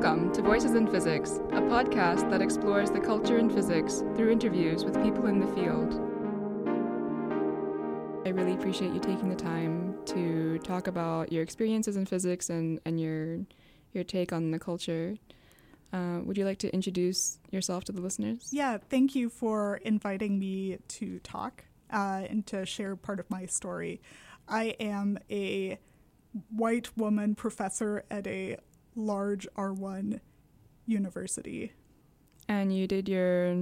Welcome to Voices in Physics, a podcast that explores the culture in physics through interviews with people in the field. I really appreciate you taking the time to talk about your experiences in physics and, and your your take on the culture. Uh, would you like to introduce yourself to the listeners? Yeah, thank you for inviting me to talk uh, and to share part of my story. I am a white woman professor at a large R1 university. And you did your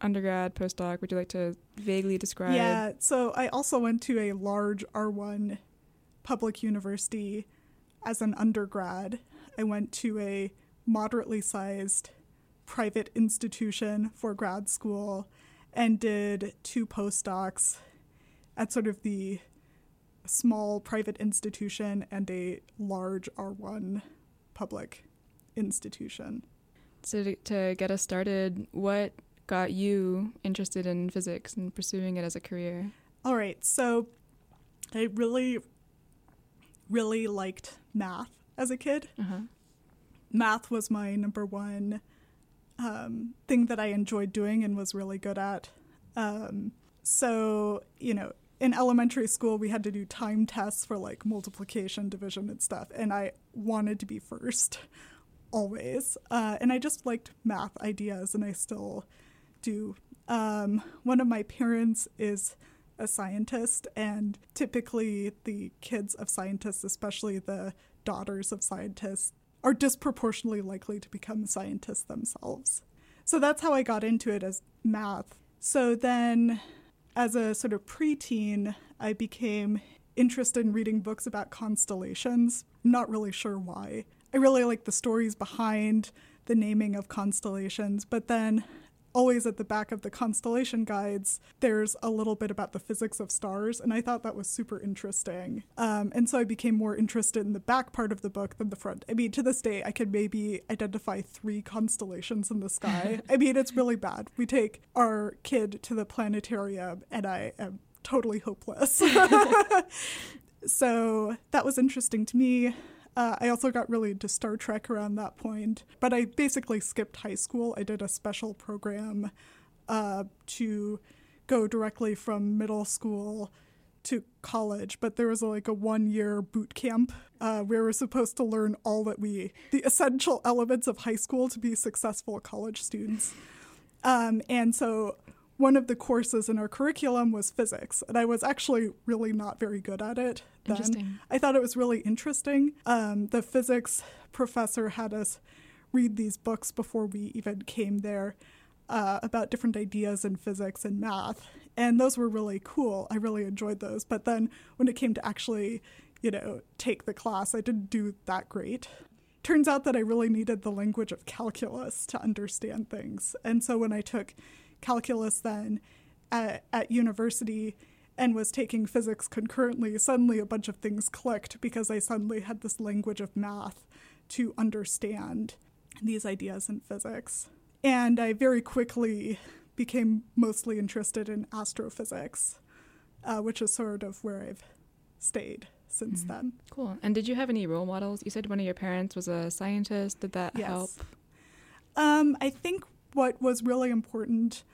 undergrad, postdoc. Would you like to vaguely describe? Yeah, so I also went to a large R1 public university as an undergrad. I went to a moderately sized private institution for grad school and did two postdocs at sort of the small private institution and a large R1 public institution. So, to, to get us started, what got you interested in physics and pursuing it as a career? All right, so I really, really liked math as a kid. Uh-huh. Math was my number one um, thing that I enjoyed doing and was really good at. Um, so, you know, in elementary school, we had to do time tests for like multiplication, division, and stuff. And I wanted to be first always. Uh, and I just liked math ideas, and I still do. Um, one of my parents is a scientist, and typically the kids of scientists, especially the daughters of scientists, are disproportionately likely to become scientists themselves. So that's how I got into it as math. So then as a sort of preteen, I became interested in reading books about constellations. Not really sure why. I really like the stories behind the naming of constellations, but then always at the back of the constellation guides, there's a little bit about the physics of stars, and I thought that was super interesting. Um, and so I became more interested in the back part of the book than the front. I mean, to this day, I could maybe identify three constellations in the sky. I mean, it's really bad. We take our kid to the planetarium, and I am totally hopeless. so that was interesting to me. Uh, I also got really into Star Trek around that point, but I basically skipped high school. I did a special program uh, to go directly from middle school to college, but there was a, like a one year boot camp uh, where we were supposed to learn all that we, the essential elements of high school to be successful college students. Um, and so one of the courses in our curriculum was physics, and I was actually really not very good at it. Then. Interesting. I thought it was really interesting. Um, the physics professor had us read these books before we even came there uh, about different ideas in physics and math, and those were really cool. I really enjoyed those. But then when it came to actually, you know, take the class, I didn't do that great turns out that I really needed the language of calculus to understand things. And so when I took calculus then at, at university and was taking physics concurrently, suddenly a bunch of things clicked because I suddenly had this language of math to understand these ideas in physics. And I very quickly became mostly interested in astrophysics, uh, which is sort of where I've stayed since mm-hmm. then. Cool. And did you have any role models? You said one of your parents was a scientist. Did that yes. help? Um, I think what was really important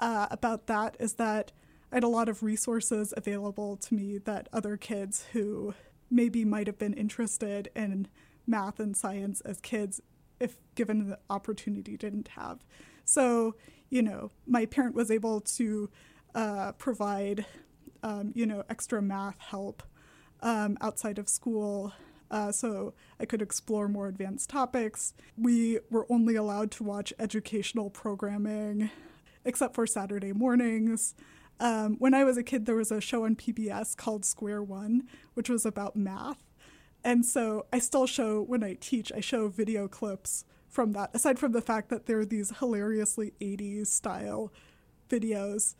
uh, about that is that I had a lot of resources available to me that other kids who maybe might have been interested in math and science as kids, if given the opportunity, didn't have. So, you know, my parent was able to uh, provide, um, you know, extra math help um, outside of school. Uh, so I could explore more advanced topics. We were only allowed to watch educational programming except for Saturday mornings. Um, when I was a kid, there was a show on PBS called Square One, which was about math. And so I still show, when I teach, I show video clips from that, aside from the fact that there are these hilariously 80s style videos.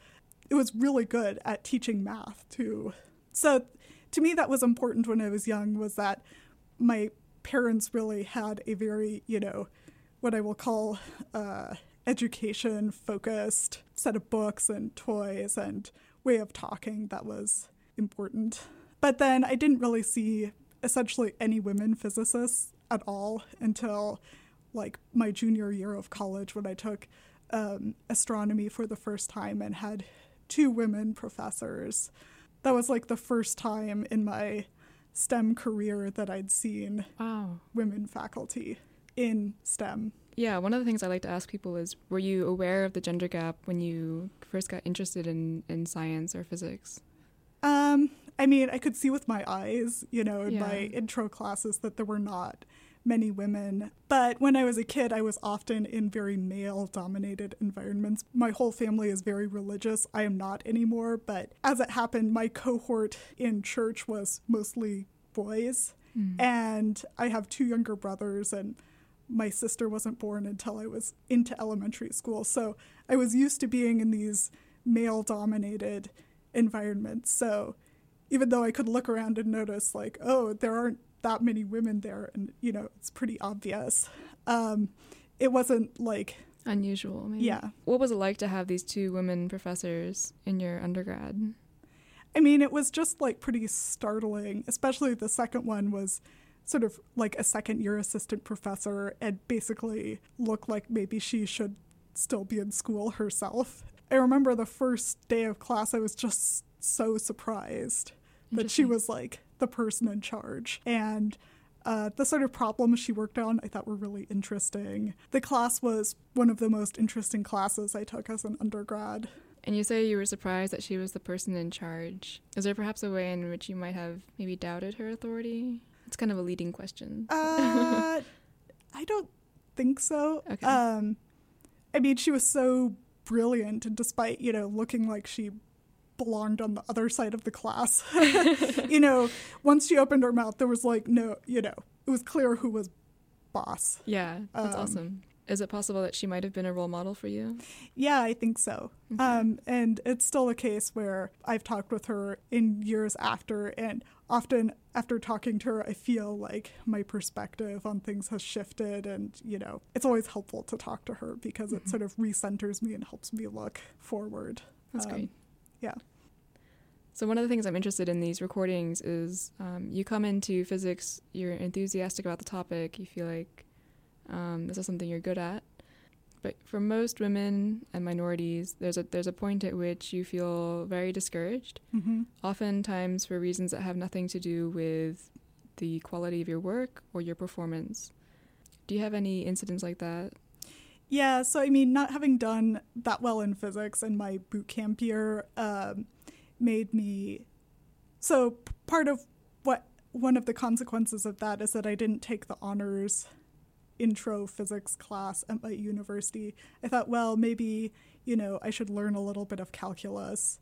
It was really good at teaching math, too. So to me, that was important when I was young, was that my parents really had a very, you know, what I will call uh, education focused set of books and toys and way of talking that was important. But then I didn't really see essentially any women physicists at all until like my junior year of college when I took um, astronomy for the first time and had two women professors. That was like the first time in my STEM career that I'd seen Wow. women faculty in STEM. Yeah, one of the things I like to ask people is were you aware of the gender gap when you first got interested in, in science or physics? Um, I mean, I could see with my eyes, you know, in my intro classes that there were not many women. But when I was a kid, I was often in very male dominated environments. My whole family is very religious. I am not anymore, but as it happened, my cohort in church was mostly boys. And I have two younger brothers, and my sister wasn't born until I was into elementary school. So I was used to being in these male dominated environments. So even though I could look around and notice, like, oh, there aren't that many women there, and, you know, it's pretty obvious, um, it wasn't like, Unusual, maybe. yeah. What was it like to have these two women professors in your undergrad? I mean, it was just like pretty startling, especially the second one was sort of like a second year assistant professor and basically looked like maybe she should still be in school herself. I remember the first day of class, I was just so surprised that she was like the person in charge. And uh, the sort of problems she worked on I thought were really interesting. The class was one of the most interesting classes I took as an undergrad. And you say you were surprised that she was the person in charge. Is there perhaps a way in which you might have maybe doubted her authority? It's kind of a leading question. Uh, I don't think so. Okay. Um, I mean, she was so brilliant, and despite you know looking like she belonged on the other side of the class, you know, once she opened her mouth, there was like no, you know, it was clear who was boss. yeah, that's Um, awesome. Is it possible that she might have been a role model for you? Yeah, I think so. Okay. Um, and it's still a case where I've talked with her in years after, and often after talking to her, I feel like my perspective on things has shifted. And, you know, it's always helpful to talk to her because it Mhm. sort of recenters me and helps me look forward. That's Um, great. yeah. So one of the things I'm interested in these recordings is um, you come into physics, you're enthusiastic about the topic, you feel like um, this is something you're good at. But for most women and minorities, there's a there's a point at which you feel very discouraged, hmm oftentimes for reasons that have nothing to do with the quality of your work or your performance. Do you have any incidents like that? Yeah, so I mean, not having done that well in physics in my boot camp year um, made me. So p- part of what one of the consequences of that is that I didn't take the honors intro physics class at my university. I thought, well, maybe you know I should learn a little bit of calculus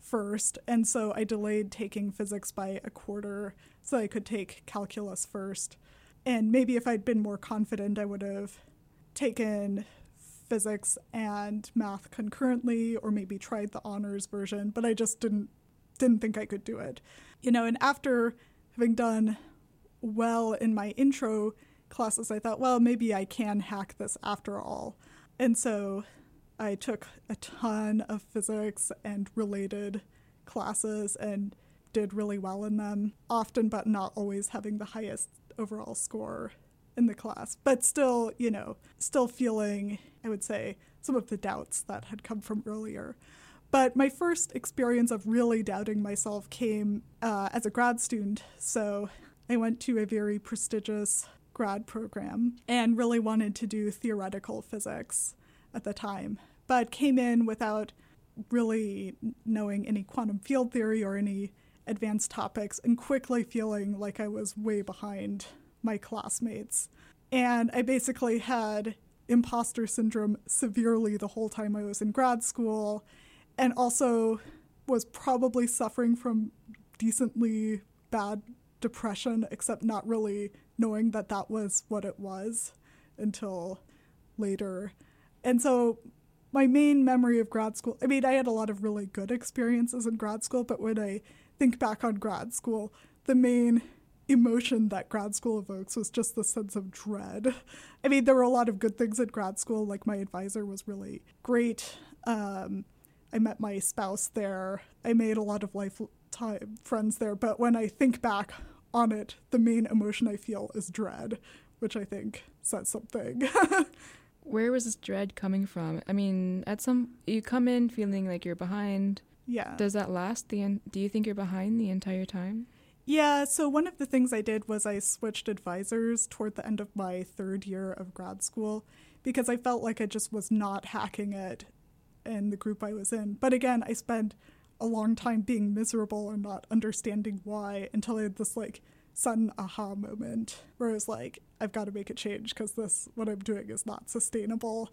first, and so I delayed taking physics by a quarter so I could take calculus first. And maybe if I'd been more confident, I would have taken physics and math concurrently or maybe tried the honors version but i just didn't didn't think i could do it you know and after having done well in my intro classes i thought well maybe i can hack this after all and so i took a ton of physics and related classes and did really well in them often but not always having the highest overall score in the class, but still, you know, still feeling, I would say, some of the doubts that had come from earlier. But my first experience of really doubting myself came uh, as a grad student. So I went to a very prestigious grad program and really wanted to do theoretical physics at the time, but came in without really knowing any quantum field theory or any advanced topics and quickly feeling like I was way behind my classmates. And I basically had imposter syndrome severely the whole time I was in grad school, and also was probably suffering from decently bad depression, except not really knowing that that was what it was until later. And so my main memory of grad school, I mean, I had a lot of really good experiences in grad school, but when I think back on grad school, the main emotion that grad school evokes was just the sense of dread. I mean, there were a lot of good things in grad school, like my advisor was really great. Um, I met my spouse there. I made a lot of lifetime friends there. But when I think back on it, the main emotion I feel is dread, which I think says something. Where was this dread coming from? I mean, at some you come in feeling like you're behind. yeah. Does that last the en- do you think you're behind the entire time? Yeah, so one of the things I did was I switched advisors toward the end of my third year of grad school because I felt like I just was not hacking it in the group I was in. But again, I spent a long time being miserable and not understanding why until I had this like sudden aha moment where I was like, I've got to make a change because this, what I'm doing is not sustainable.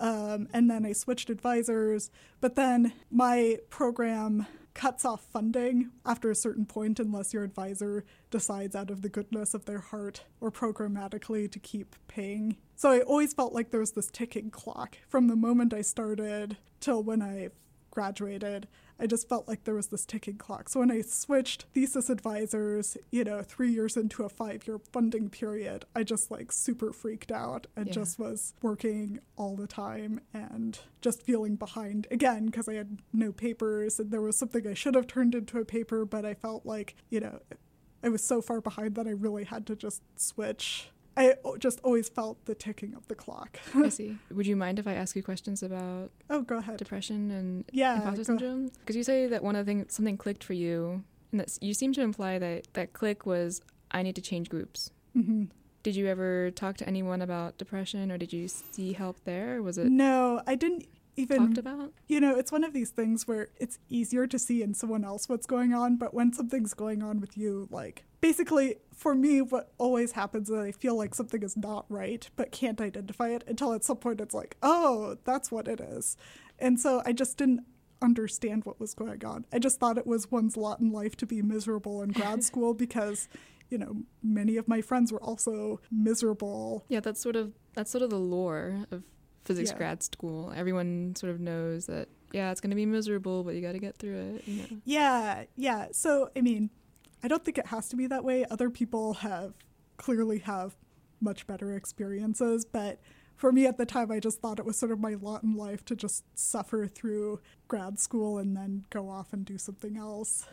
Um, and then I switched advisors, but then my program cuts off funding after a certain point unless your advisor decides out of the goodness of their heart or programmatically to keep paying. So I always felt like there was this ticking clock from the moment I started till when I graduated. I just felt like there was this ticking clock. So when I switched thesis advisors, you know, three years into a five year funding period, I just like super freaked out and Yeah. just was working all the time and just feeling behind again because I had no papers and there was something I should have turned into a paper, but I felt like, you know, I was so far behind that I really had to just switch. I just always felt the ticking of the clock. I see. Would you mind if I ask you questions about oh, go ahead. depression and Yeah, imposter syndrome? Because you say that one of the things something clicked for you, and that you seem to imply that that click was I need to change groups. hmm Did you ever talk to anyone about depression, or did you see help there? Or was it No, I didn't even talked about? you know, it's one of these things where it's easier to see in someone else what's going on, but when something's going on with you, like basically for me, what always happens is I feel like something is not right, but can't identify it until at some point it's like, oh, that's what it is. And so I just didn't understand what was going on. I just thought it was one's lot in life to be miserable in grad school because, you know, many of my friends were also miserable. Yeah, that's sort of that's sort of the lore of physics Yeah. grad school. Everyone sort of knows that yeah, it's going to be miserable, but you got to get through it. You know? Yeah, yeah. So, I mean, I don't think it has to be that way. Other people have clearly have much better experiences, but for me at the time, I just thought it was sort of my lot in life to just suffer through grad school and then go off and do something else.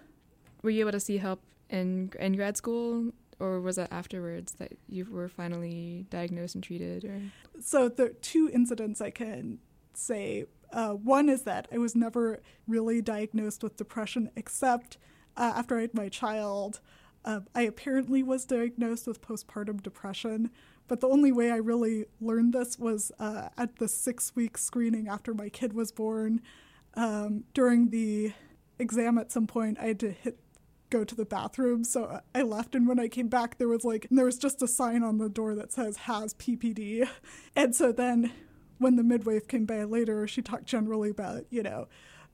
Were you able to see help in in grad school, or was that afterwards that you were finally diagnosed and treated? Or So, the two incidents I can say uh, one is that I was never really diagnosed with depression except uh, after I had my child. Uh, I apparently was diagnosed with postpartum depression, but the only way I really learned this was uh, at the six week screening after my kid was born. Um, during the exam, at some point, I had to hit go to the bathroom, so I left. And when I came back, there was like there was just a sign on the door that says "has PPD," and so then when the midwife came by later, she talked generally about you know,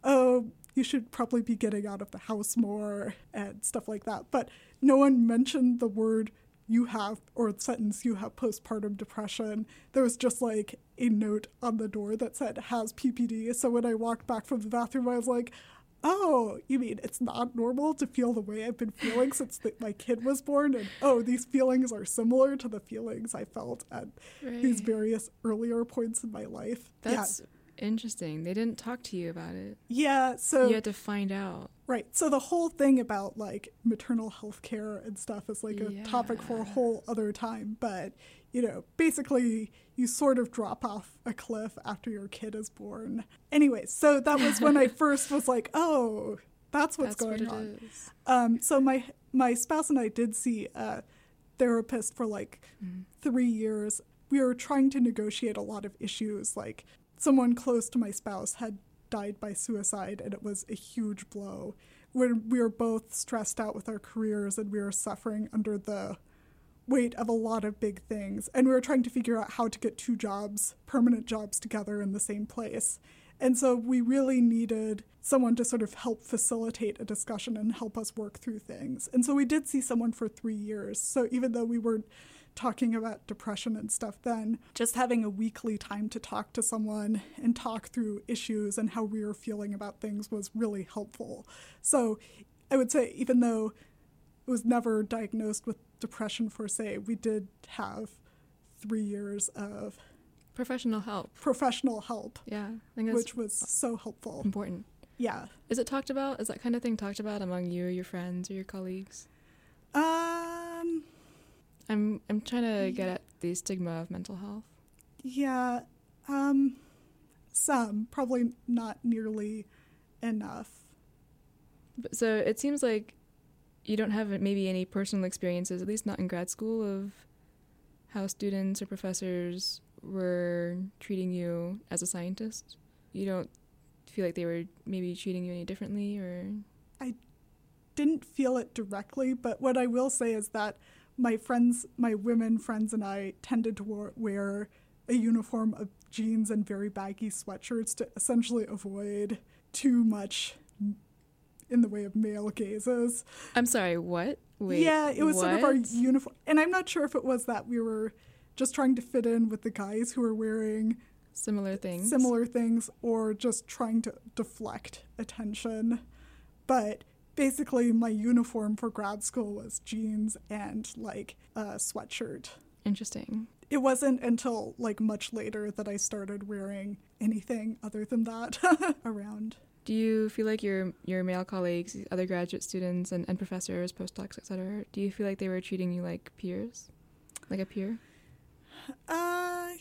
oh, you should probably be getting out of the house more and stuff like that. But no one mentioned the word you have or sentence you have postpartum depression. There was just like a note on the door that said has PPD. So when I walked back from the bathroom, I was like, oh, you mean it's not normal to feel the way I've been feeling since the, my kid was born? And oh, these feelings are similar to the feelings I felt at these various earlier points in my life. that's interesting. They didn't talk to you about it. yeah. Yeah. So you had to find out. Right. So the whole thing about like maternal health care and stuff is like a topic for a whole other time. But, you know, basically you sort of drop off a cliff after your kid is born. Anyway, so that was when I first was like, oh, that's what's That's going it on. Um, so my my spouse and I did see a therapist for like Mm-hmm. three years. We were trying to negotiate a lot of issues. Like someone close to my spouse had died by suicide, and it was a huge blow. When we were both stressed out with our careers, and we were suffering under the weight of a lot of big things, and we were trying to figure out how to get two jobs, permanent jobs, together in the same place. And so we really needed someone to sort of help facilitate a discussion and help us work through things. And so we did see someone for three years. So even though we weren't talking about depression and stuff then, just having a weekly time to talk to someone and talk through issues and how we were feeling about things was really helpful. So I would say, even though it was never diagnosed with depression per se, we did have three years of Professional help. professional help, Yeah, which was so helpful. important. Yeah. Is it talked about? Is that kind of thing talked about among you or your friends or your colleagues? Um, I'm I'm trying to get at the stigma of mental health. Yeah, um, some probably not nearly enough. So it seems like you don't have maybe any personal experiences, at least not in grad school, of how students or professors were treating you as a scientist. You don't feel like they were maybe treating you any differently, or I Didn't feel it directly, but what I will say is that my friends, my women friends, and I tended to wear a uniform of jeans and very baggy sweatshirts to essentially avoid too much in the way of male gazes. I'm sorry, what? Wait, yeah, it was sort of our uniform. And I'm not sure if it was that we were just trying to fit in with the guys who were wearing similar things. similar things or just trying to deflect attention. But basically, my uniform for grad school was jeans and like a sweatshirt. Interesting. It wasn't until like much later that I started wearing anything other than that around. Do you feel like your your male colleagues, other graduate students and, and professors, postdocs, etc., do you feel like they were treating you like peers? Like a peer? Uh,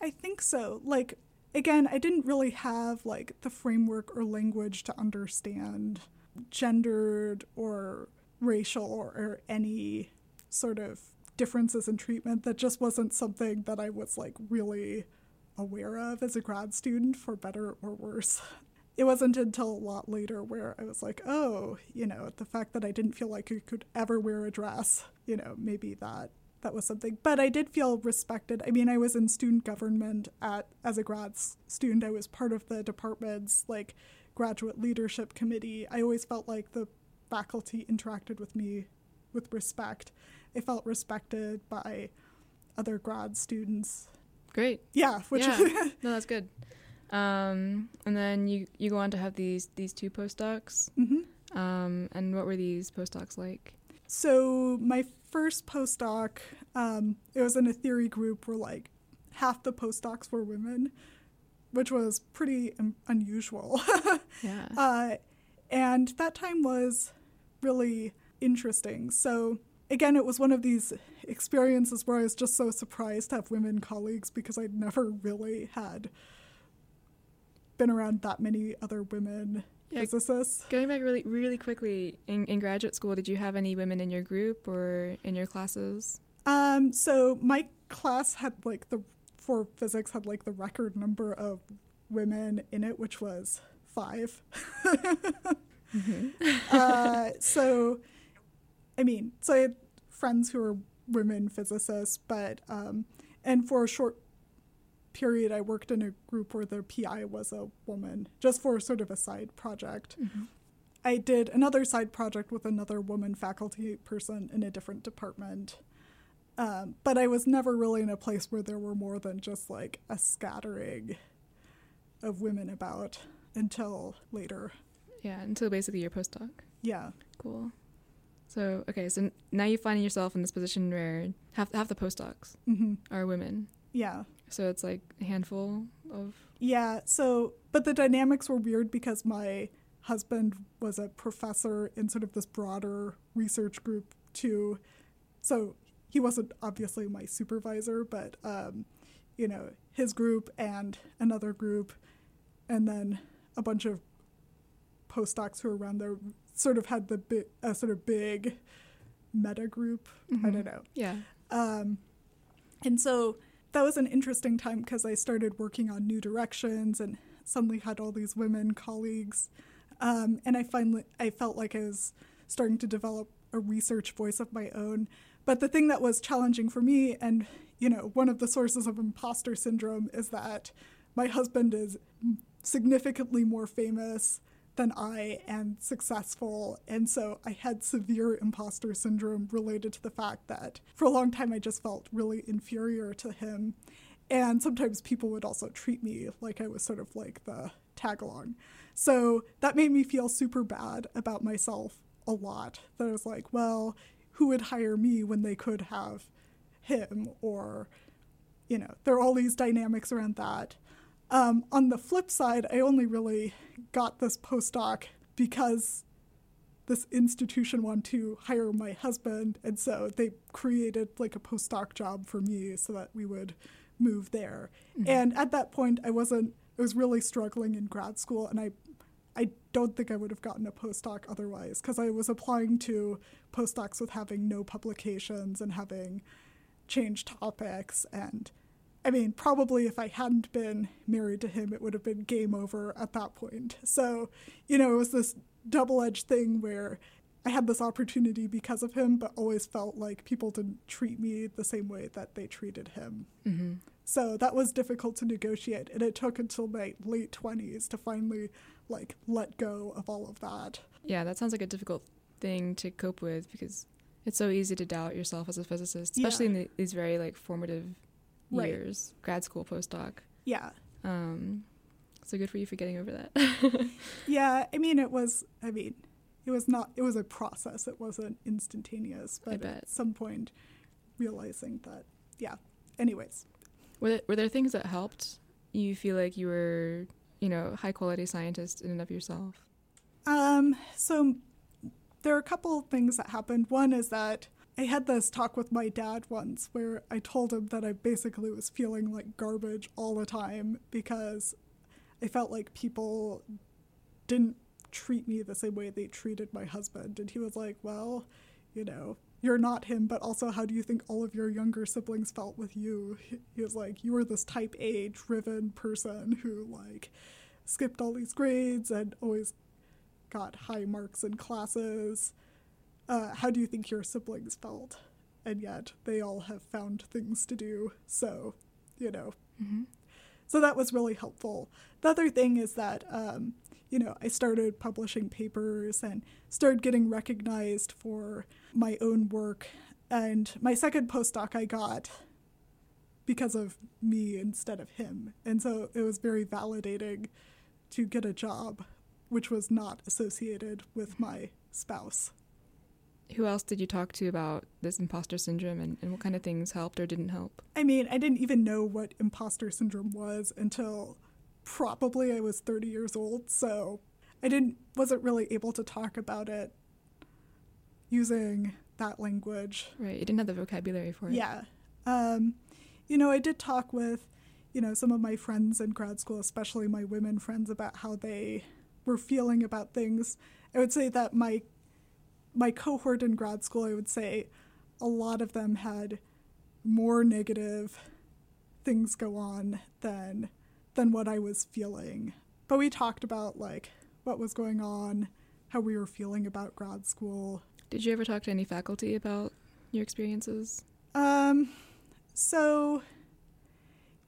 I think so. Like, again, I didn't really have like the framework or language to understand gendered or racial or, or any sort of differences in treatment. That just wasn't something that I was like really aware of as a grad student, for better or worse. It wasn't until a lot later where I was like, oh, you know, the fact that I didn't feel like I could ever wear a dress, you know, maybe that that was something. But I did feel respected. I mean, I was in student government at as a grad student. I was part of the department's like graduate leadership committee. I always felt like the faculty interacted with me with respect. I felt respected by other grad students. Great. Yeah, which Yeah. No, that's good. Um, and then you you go on to have these these two postdocs. Mm-hmm. Um, and what were these postdocs like? So my first postdoc, um, it was in a theory group where like half the postdocs were women, which was pretty um, unusual. Yeah. uh, and that time was really interesting. So again, it was one of these experiences where I was just so surprised to have women colleagues because I'd never really had been around that many other women Yeah. physicists. Going back really really quickly, in, in graduate school, did you have any women in your group or in your classes? Um, so my class had like the for physics had like the record number of women in it, which was five. uh, so, I mean, so I had friends who were women physicists, but um, and for a short period, I worked in a group where the PI was a woman, just for sort of a side project. I did another side project with another woman faculty person in a different department. Um, but I was never really in a place where there were more than just like a scattering of women about until later. Yeah, until basically your postdoc. Yeah. Cool. So okay, so now you find yourself in this position where half half the postdocs hmm are women. Yeah. So it's like a handful of Yeah. So, but the dynamics were weird because my husband was a professor in sort of this broader research group too. So he wasn't obviously my supervisor, but um, you know his group and another group, and then a bunch of postdocs who were around there sort of had the big, a sort of big meta group. I Mhm. don't know. yeah. Um, and so that was an interesting time because I started working on new directions and suddenly had all these women colleagues. Um, and I finally I felt like I was starting to develop a research voice of my own. But the thing that was challenging for me, and you know, one of the sources of imposter syndrome is that my husband is significantly more famous than I and successful. And so I had severe imposter syndrome related to the fact that for a long time I just felt really inferior to him. And sometimes people would also treat me like I was sort of like the tag along. So that made me feel super bad about myself a lot. That I was like, well, who would hire me when they could have him? Or, you know, there are all these dynamics around that. Um, on the flip side, I only really got this postdoc because this institution wanted to hire my husband, and so they created like a postdoc job for me so that we would move there. Mm-hmm. And at that point, I wasn't. I was really struggling in grad school, and I I don't think I would have gotten a postdoc otherwise because I was applying to postdocs with having no publications and having changed topics. And I mean, probably if I hadn't been married to him, it would have been game over at that point. So, you know, it was this double edged thing where I had this opportunity because of him, but always felt like people didn't treat me the same way that they treated him. Mm-hmm. So that was difficult to negotiate. And it took until my late 20s to finally like let go of all of that. Yeah, that sounds like a difficult thing to cope with because it's so easy to doubt yourself as a physicist, especially yeah. in the, these very like formative right. years, grad school, postdoc. Yeah. Um, so good for you for getting over that. yeah, I mean, it was. I mean, it was not. It was a process. It wasn't instantaneous. But at some point, realizing that, yeah. Anyways, were there, were there things that helped you feel like you were you know, high quality scientist in and of yourself? Um, so there are a couple of things that happened. One is that I had this talk with my dad once where I told him that I basically was feeling like garbage all the time because I felt like people didn't treat me the same way they treated my husband. And he was like, well, you know, you're not him, but also how do you think all of your younger siblings felt with you? He was like, you were this type A driven person who like skipped all these grades and always got high marks in classes. Uh, how do you think your siblings felt? And yet they all have found things to do. So, you know. Mm-hmm. So that was really helpful. The other thing is that um, you know, I started publishing papers and started getting recognized for my own work. And my second postdoc I got because of me instead of him. And so it was very validating to get a job which was not associated with my spouse. Who else did you talk to about this imposter syndrome and, and what kind of things helped or didn't help? I mean, I didn't even know what imposter syndrome was until probably I was 30 years old, so I didn't wasn't really able to talk about it using that language. Right, you didn't have the vocabulary for it. Yeah. Um, you know, I did talk with, you know, some of my friends in grad school, especially my women friends, about how they were feeling about things. I would say that my my cohort in grad school, I would say a lot of them had more negative things go on than than what I was feeling. But we talked about like what was going on, how we were feeling about grad school. Did you ever talk to any faculty about your experiences? Um, so,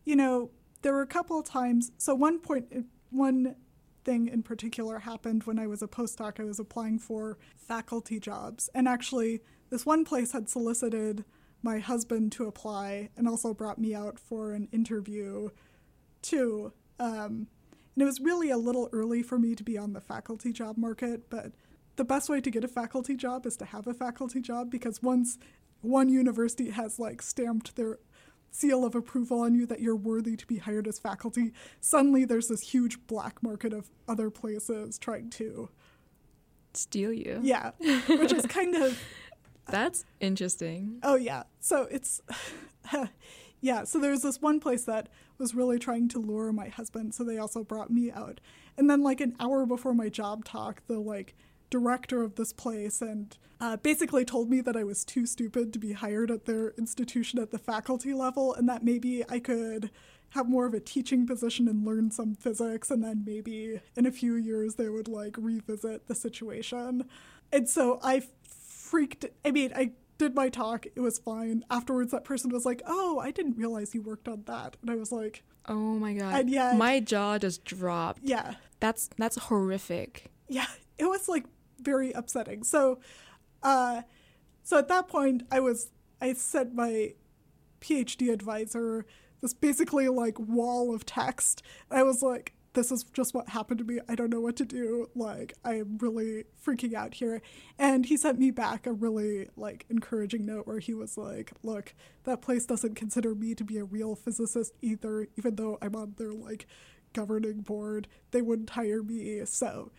you know, there were a couple of times. So one point, one thing in particular happened when I was a postdoc. I was applying for faculty jobs, and actually, this one place had solicited my husband to apply and also brought me out for an interview too. Um, and it was really a little early for me to be on the faculty job market, but the best way to get a faculty job is to have a faculty job because once one university has like stamped their seal of approval on you that you're worthy to be hired as faculty, suddenly there's this huge black market of other places trying to steal you. Yeah, which is kind of That's interesting. Oh yeah. So it's yeah, so there was this one place that was really trying to lure my husband, so they also brought me out. And then, like, an hour before my job talk, the, like, director of this place and uh, basically told me that I was too stupid to be hired at their institution at the faculty level and that maybe I could have more of a teaching position and learn some physics and then maybe in a few years they would like revisit the situation. And so I freaked I mean I did my talk. It was fine. Afterwards, that person was like, "Oh, I didn't realize you worked on that," and I was like, "Oh my god!" And yeah, my jaw just dropped. Yeah, that's that's horrific. Yeah, it was like very upsetting. So, uh, so at that point, I was I sent my PhD advisor this basically like wall of text. I was like, this is just what happened to me. I don't know what to do. Like, I'm really freaking out here. And he sent me back a really like encouraging note where he was like, look, that place doesn't consider me to be a real physicist either, even though I'm on their like governing board. They wouldn't hire me. So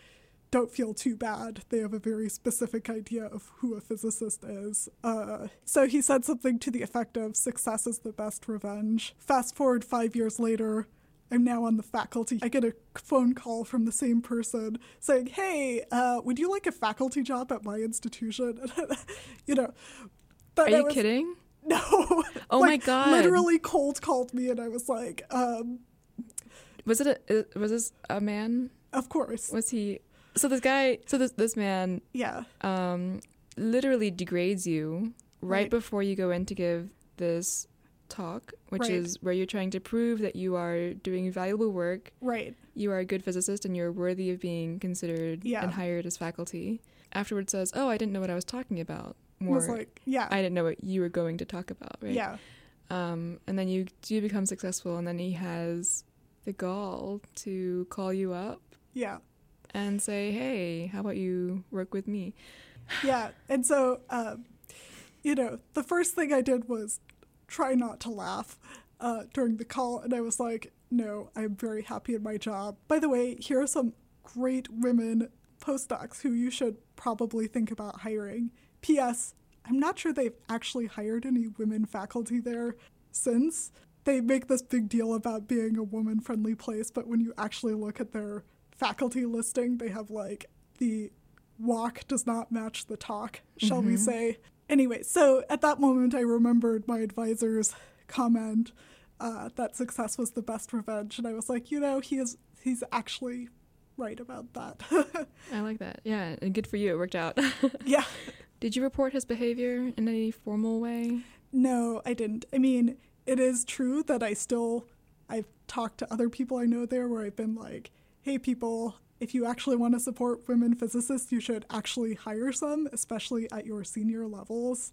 don't feel too bad. They have a very specific idea of who a physicist is. Uh, so he said something to the effect of success is the best revenge. Fast forward five years later, I'm now on the faculty. I get a phone call from the same person saying, Hey, uh, would you like a faculty job at my institution? you know. But Are you was, kidding? No. Oh like, my god. Literally cold called me and I was like, um, Was it a was this a man? Of course. Was he so this guy so this this man Yeah. um literally degrades you right, Right. before you go in to give this talk, which Right. is where you're trying to prove that you are doing valuable work, Right. you are a good physicist and you're worthy of being considered Yeah. and hired as faculty. Afterwards says, "Oh, I didn't know what I was talking about." More was like, yeah. I didn't know what you were going to talk about, right? Yeah. Um, and then you do become successful, and then he has the gall to call you up Yeah. And say, "Hey, how about you work with me?" yeah. And so, um, you know, the first thing I did was try not to laugh uh, during the call. And I was like, no, I'm very happy in my job. By the way, here are some great women postdocs who you should probably think about hiring. P.S. I'm not sure they've actually hired any women faculty there since. They make this big deal about being a woman friendly place, but when you actually look at their faculty listing, they have like the walk does not match the talk, shall we Mhm. say. Anyway, so at that moment, I remembered my advisor's comment uh, that success was the best revenge, and I was like, you know, he is he's actually right about that. I like that. Yeah, and good for you. It worked out. yeah. Did you report his behavior in any formal way? No, I didn't. I mean, it is true that I still I've talked to other people I know there where I've been like, "Hey people, if you actually want to support women physicists, you should actually hire some, especially at your senior levels.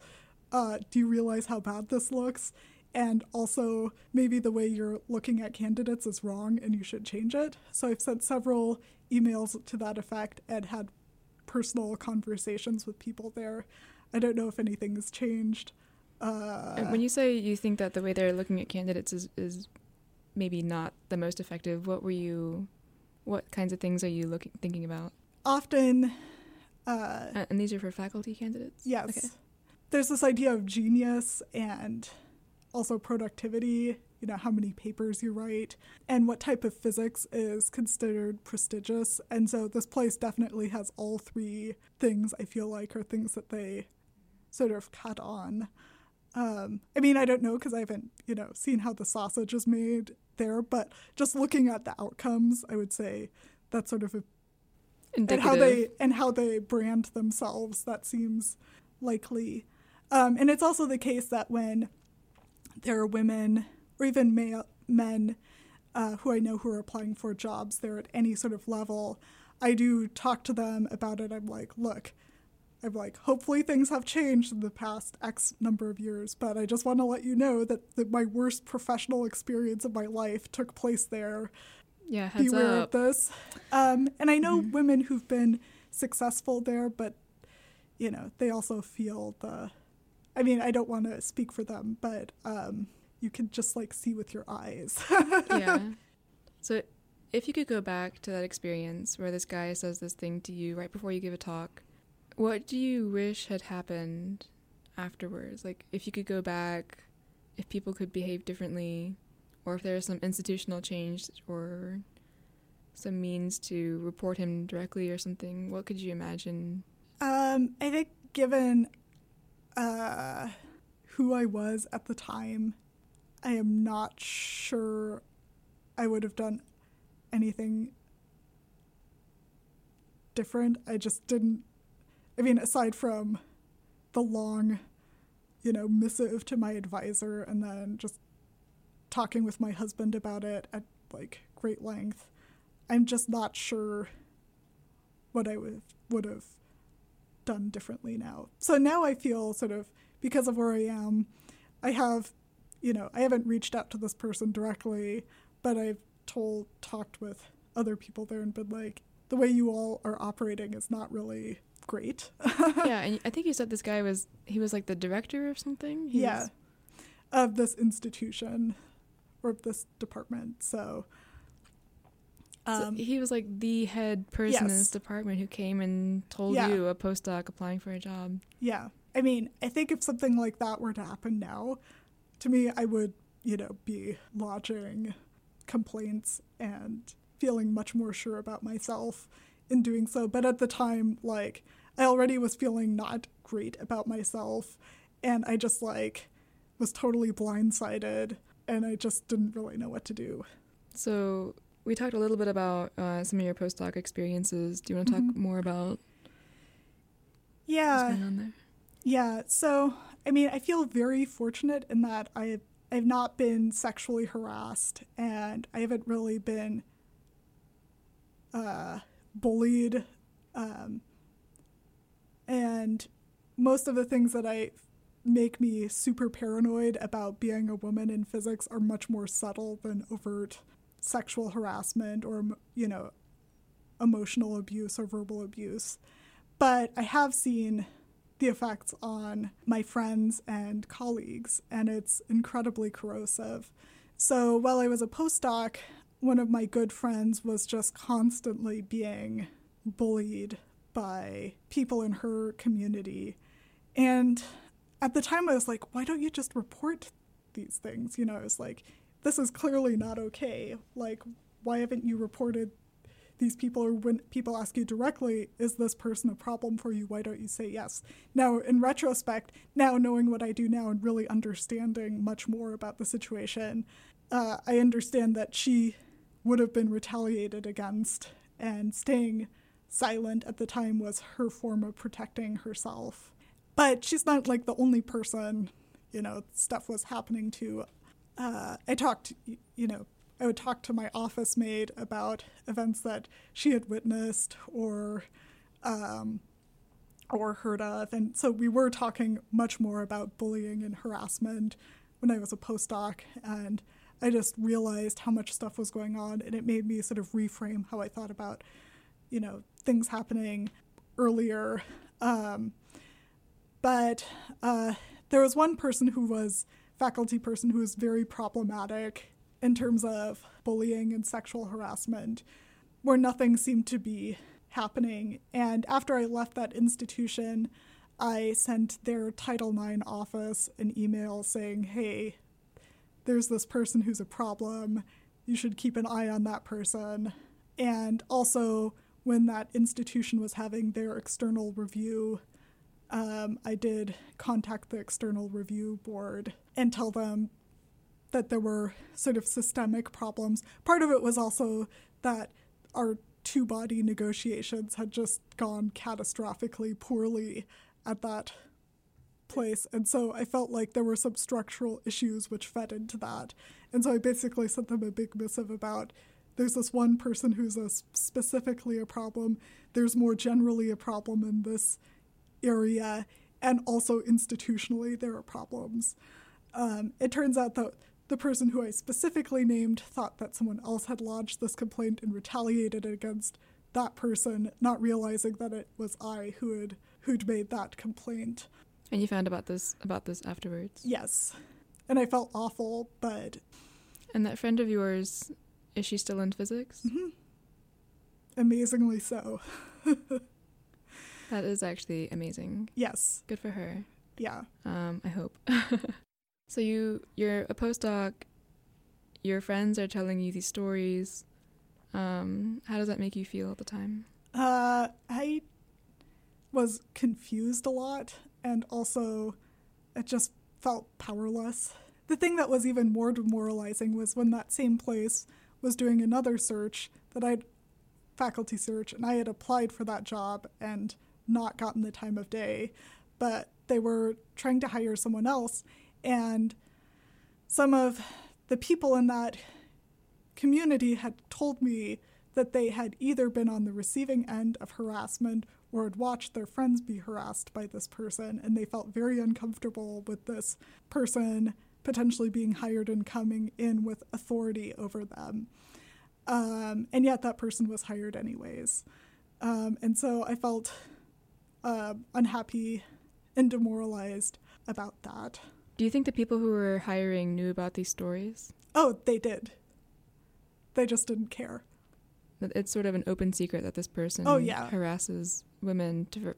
Uh, do you realize how bad this looks? And also, maybe the way you're looking at candidates is wrong and you should change it. So I've sent several emails to that effect and had personal conversations with people there. I don't know if anything's changed. Uh, when you say you think that the way they're looking at candidates is is maybe not the most effective, what were you, what kinds of things are you looking thinking about? often, uh, Uh, and these are for faculty candidates. yes, Okay. there's this idea of genius and also productivity. You know, how many papers you write and what type of physics is considered prestigious. And so this place definitely has all three things, I feel like, are things that they sort of cut on. Um, I mean, I don't know because I haven't, you know, seen how the sausage is made there, but just looking at the outcomes, I would say that's sort of a and how they and how they brand themselves that seems likely. Um, and it's also the case that when there are women or even male, men uh, who i know who are applying for jobs there at any sort of level i do talk to them about it. I'm like look i'm like hopefully things have changed in the past x number of years but i just want to let you know that, that my worst professional experience of my life took place there yeah, heads beware up. of this. Um, and I know Mhm. women who've been successful there, but you know they also feel the. I mean, I don't want to speak for them, but um, you can just like see with your eyes. yeah. So if you could go back to that experience where this guy says this thing to you right before you give a talk, what do you wish had happened afterwards? Like if you could go back, if people could behave differently, or if there was some institutional change or some means to report him directly or something, what could you imagine? Um, I think given uh, who I was at the time, I am not sure I would have done anything different. I just didn't. I mean, aside from the long, you know, missive to my advisor and then just talking with my husband about it at like great length, I'm just not sure what I would would have done differently now. So now I feel sort of because of where I am, I have, you know, I haven't reached out to this person directly, but I've told talked with other people there and been like, the way you all are operating is not really great. yeah, and I think you said this guy was he was like the director of something. He yeah, was- of this institution or of this department. So, Um, so he was like the head person in this department who came and told Yeah. you a postdoc applying for a job. Yeah. I mean, I think if something like that were to happen now, to me, I would, you know, be lodging complaints and feeling much more sure about myself in doing so. But at the time, like, I already was feeling not great about myself. And I just, like, was totally blindsided. And I just didn't really know what to do. So we talked a little bit about uh, some of your postdoc experiences. Do you want to talk Mhm. more about what's Yeah. going on there? Yeah, so I mean, I feel very fortunate in that I I've not been sexually harassed and I haven't really been uh, bullied, um, and most of the things that I make me super paranoid about being a woman in physics are much more subtle than overt sexual harassment or you know emotional abuse or verbal abuse. But I have seen the effects on my friends and colleagues, and it's incredibly corrosive. So while I was a postdoc, one of my good friends was just constantly being bullied by people in her community. And at the time, I was like, why don't you just report these things? You know, I was like, this is clearly not okay. Like, why haven't you reported these people or when people ask you directly, is this person a problem for you? Why don't you say yes? Now, in retrospect, now knowing what I do now and really understanding much more about the situation, uh, I understand that she would have been retaliated against, and staying silent at the time was her form of protecting herself. But she's not like the only person, you know, stuff was happening to. Uh, I talked, you know, I would talk to my office mate about events that she had witnessed or um, or heard of, and so we were talking much more about bullying and harassment when I was a postdoc, and I just realized how much stuff was going on, and it made me sort of reframe how I thought about, you know, things happening earlier. Um, but uh, there was one person who was faculty person who was very problematic in terms of bullying and sexual harassment, where nothing seemed to be happening. And after I left that institution, I sent their Title IX office an email saying, hey, there's this person who's a problem. You should keep an eye on that person. And also, when that institution was having their external review, um, I did contact the external review board and tell them that there were sort of systemic problems. Part of it was also that our two body negotiations had just gone catastrophically poorly at that place. And so I felt like there were some structural issues which fed into that. And so I basically sent them a big missive about there's this one person who's a specifically a problem, there's more generally a problem in this area, and also institutionally there are problems. Um, it turns out that the person who I specifically named thought that someone else had lodged this complaint and retaliated against that person, not realizing that it was I who had who'd made that complaint. And you found about this about this afterwards. Yes. And I felt awful, but And that friend of yours, is she still in physics? mhm, amazingly so. That is actually amazing. Yes. Good for her. Yeah. Um, I hope. so you you're a postdoc. Your friends are telling you these stories. Um, how does that make you feel at the time? Uh, I was confused a lot, and also it just felt powerless. The thing that was even more demoralizing was when that same place was doing another search that I'd faculty search, and I had applied for that job and not gotten the time of day, but they were trying to hire someone else, and some of the people in that community had told me that they had either been on the receiving end of harassment or had watched their friends be harassed by this person, and they felt very uncomfortable with this person potentially being hired and coming in with authority over them. Um, and yet that person was hired anyways. Um, and so I felt uh, unhappy and demoralized about that. Do you think the people who were hiring knew about these stories? Oh, they did. They just didn't care. it's sort of an open secret that this person Oh, yeah. harasses women to.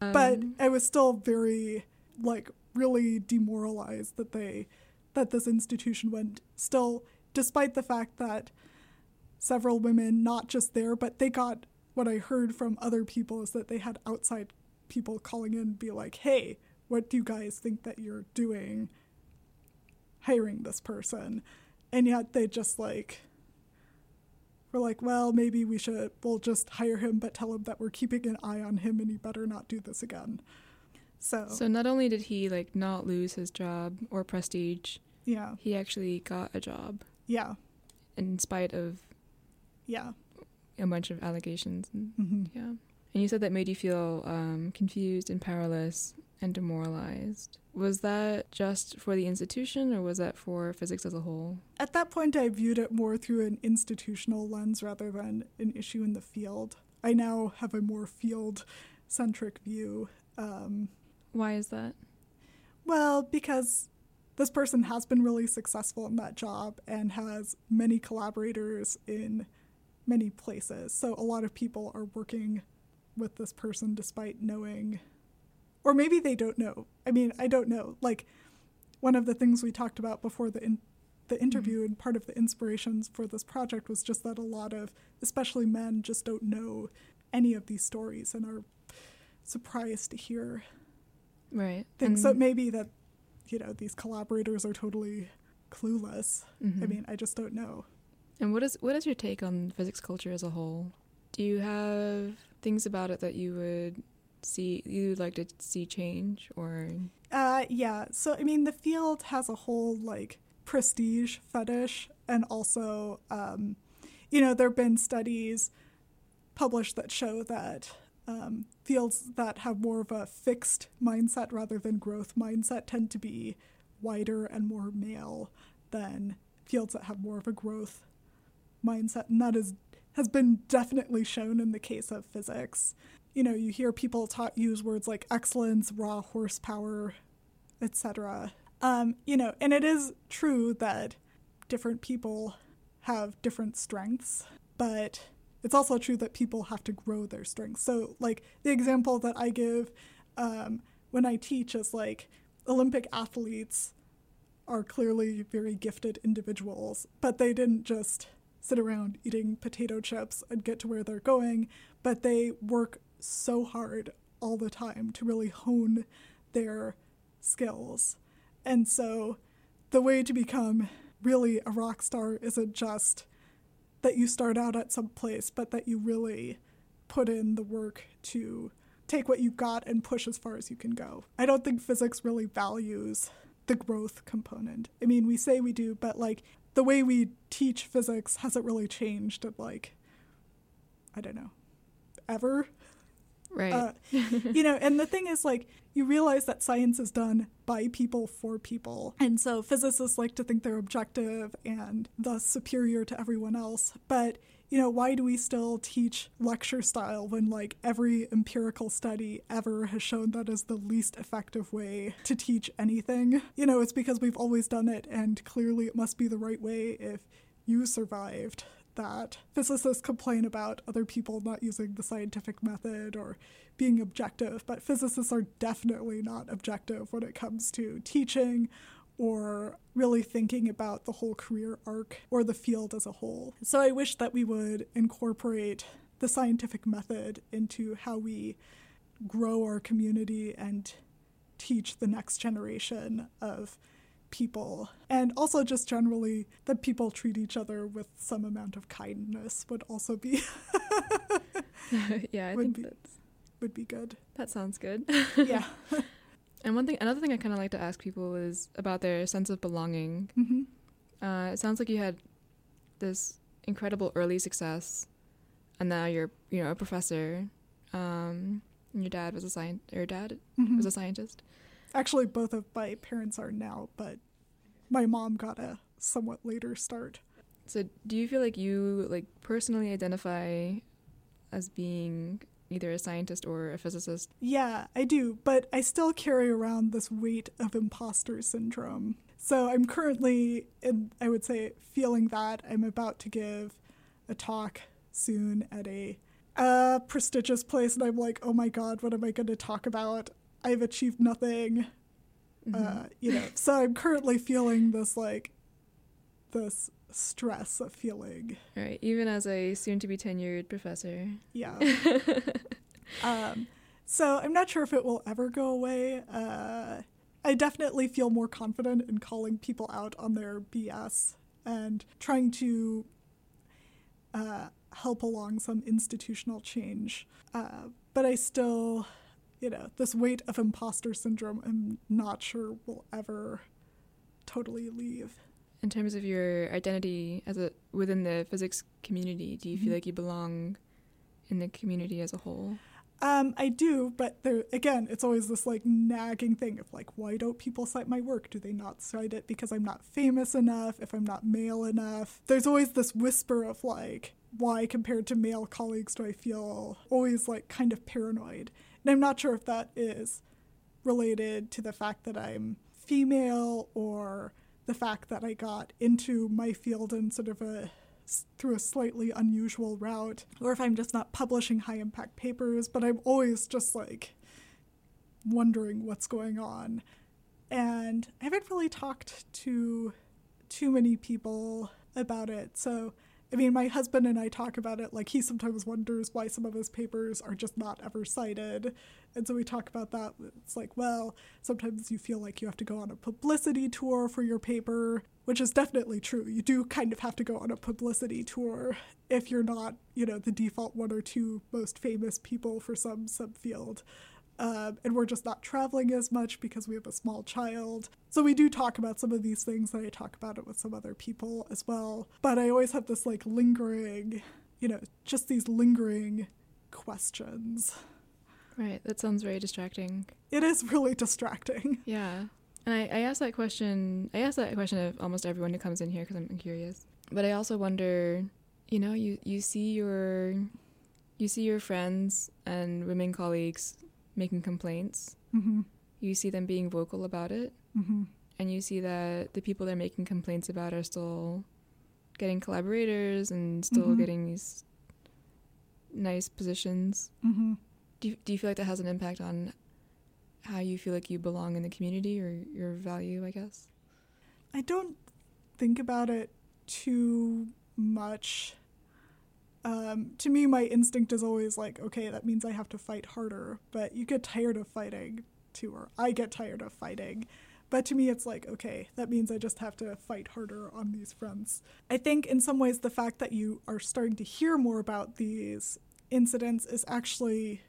but Um, I was still very like really demoralized that they that this institution went still despite the fact that several women not just there but they got what I heard from other people is that they had outside people calling in and be like, "Hey, what do you guys think that you're doing hiring this person?" And yet they just like were like, "Well, maybe we should we'll just hire him but tell him that we're keeping an eye on him and he better not do this again." So, So not only did he like not lose his job or prestige, yeah. he actually got a job Yeah. in spite of Yeah. a bunch of allegations. And, hmm yeah. And you said that made you feel um, confused and powerless and demoralized. Was that just for the institution or was that for physics as a whole? At that point, I viewed it more through an institutional lens rather than an issue in the field. I now have a more field centric view. Um, Why is that? well, because this person has been really successful in that job and has many collaborators in many places. So a lot of people are working with this person despite knowing, or maybe they don't know. I mean, I don't know. Like one of the things we talked about before the in, the interview and part of the inspirations for this project was just that a lot of, especially men, just don't know any of these stories and are surprised to hear Right. things. So And- maybe that, you know, these collaborators are totally clueless. I Mhm. mean, I just don't know. And what is what is your take on physics culture as a whole? Do you have things about it that you would see you like to see change or Uh, yeah. So I mean, the field has a whole like prestige fetish, and also, um, you know, there have been studies published that show that um, fields that have more of a fixed mindset rather than growth mindset tend to be wider and more male than fields that have more of a growth mindset, and that is has been definitely shown in the case of physics. You know, you hear people talk use words like excellence, raw horsepower, etc. Um, you know, and it is true that different people have different strengths, but it's also true that people have to grow their strengths. So, like the example that I give um, when I teach is like Olympic athletes are clearly very gifted individuals, but they didn't just sit around eating potato chips and get to where they're going, but they work so hard all the time to really hone their skills. And so the way to become really a rock star isn't just that you start out at some place, but that you really put in the work to take what you got and push as far as you can go. I don't think physics really values the growth component. I mean, we say we do, but like the way we teach physics hasn't really changed in like I don't know, ever. Right? Uh, you know, and the thing is, like, you realize that science is done by people for people. And so physicists like to think they're objective and thus superior to everyone else. But, you know, why do we still teach lecture style when, like, every empirical study ever has shown that is the least effective way to teach anything? You know, it's because we've always done it, and clearly it must be the right way if you survived that physicists complain about other people not using the scientific method or being objective, but physicists are definitely not objective when it comes to teaching or really thinking about the whole career arc or the field as a whole. So I wish that we would incorporate the scientific method into how we grow our community and teach the next generation of people and also just generally that people treat each other with some amount of kindness would also be yeah, I would think be- that's would be good that sounds good. yeah and one thing, another thing I kind of like to ask people is about their sense of belonging. hmm Uh, it sounds like you had this incredible early success, and now you're you know a professor. Um, and your dad was a scient. Your dad hmm was a scientist. Actually both of my parents are now but my mom got a somewhat later start So, do you feel like you like personally identify as being either a scientist or a physicist? Yeah, I do, but I still carry around this weight of imposter syndrome. So I'm currently, in, I would say, feeling that I'm about to give a talk soon at a uh, prestigious place, and I'm like, oh my god, what am I going to talk about? I've achieved nothing. Mm-hmm. Uh, you know, so I'm currently feeling this like this stress of feeling. Right, even as a soon-to-be tenured professor. Yeah. um, so I'm not sure if it will ever go away. Uh, I definitely feel more confident in calling people out on their BS and trying to uh, help along some institutional change. Uh, but I still, you know, this weight of imposter syndrome, I'm not sure will ever totally leave. In terms of your identity as a within the physics community, do you feel Mhm. like you belong in the community as a whole? Um, I do, but there again, it's always this like nagging thing of like, why don't people cite my work? Do they not cite it because I'm not famous enough? If I'm not male enough? There's always this whisper of like, why compared to male colleagues do I feel always like kind of paranoid? And I'm not sure if that is related to the fact that I'm female or the fact that I got into my field in sort of a through a slightly unusual route, or if I'm just not publishing high impact papers, but I'm always just like wondering what's going on. And I haven't really talked to too many people about it. So, I mean, my husband and I talk about it. Like, he sometimes wonders why some of his papers are just not ever cited. And so we talk about that. It's like, well, sometimes you feel like you have to go on a publicity tour for your paper, which is definitely true. You do kind of have to go on a publicity tour if you're not, you know, the default one or two most famous people for some subfield. Um, and we're just not traveling as much because we have a small child. So we do talk about some of these things, and I talk about it with some other people as well. But I always have this like lingering, you know, just these lingering questions. Right, that sounds very distracting. It is really distracting. Yeah. And I, I ask that question, I ask that question of almost everyone who comes in here because I'm curious. But I also wonder, you know, you, you see your you see your friends and women colleagues making complaints. Mm-hmm. You see them being vocal about it. Mm-hmm. And you see that the people they're making complaints about are still getting collaborators and still Mhm. getting these nice positions. Mm-hmm. Do you, do you feel like that has an impact on how you feel like you belong in the community or your value, I guess? I don't think about it too much. Um, to me, my instinct is always like, okay, that means I have to fight harder. But you get tired of fighting too, or I get tired of fighting. But to me, it's like, okay, that means I just have to fight harder on these fronts. I think in some ways, the fact that you are starting to hear more about these incidents is actually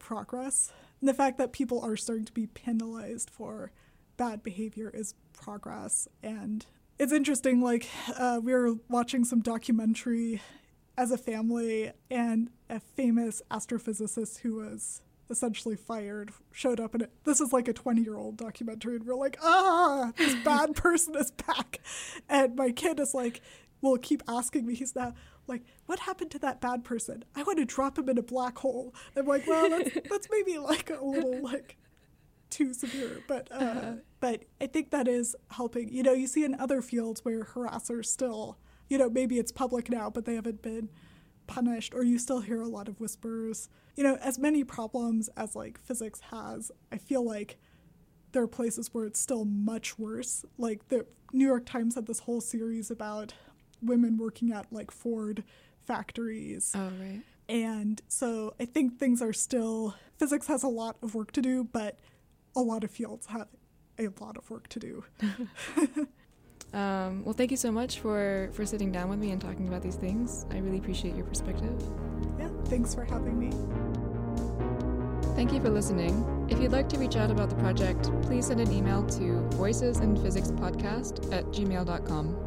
progress. And the fact that people are starting to be penalized for bad behavior is progress. And it's interesting, like, uh, we were watching some documentary as a family, and a famous astrophysicist who was essentially fired showed up and it. This is like a 20 year old documentary, and we're like, ah, this bad person is back. And my kid is like, will keep asking me, he's now like, what happened to that bad person? I want to drop him in a black hole. I'm like, well, that's, that's maybe like a little like too severe, but uh, but I think that is helping. You know, you see in other fields where harassers still, you know, maybe it's public now, but they haven't been punished, or you still hear a lot of whispers. You know, as many problems as like physics has, I feel like there are places where it's still much worse. Like the New York Times had this whole series about women working at like Ford factories. Oh, right. And so I think things are still, physics has a lot of work to do, but a lot of fields have a lot of work to do. Um, well, thank you so much for, for sitting down with me and talking about these things. I really appreciate your perspective. Yeah, thanks for having me. Thank you for listening. If you'd like to reach out about the project, please send an email to voicesinphysicspodcast at gmail.com.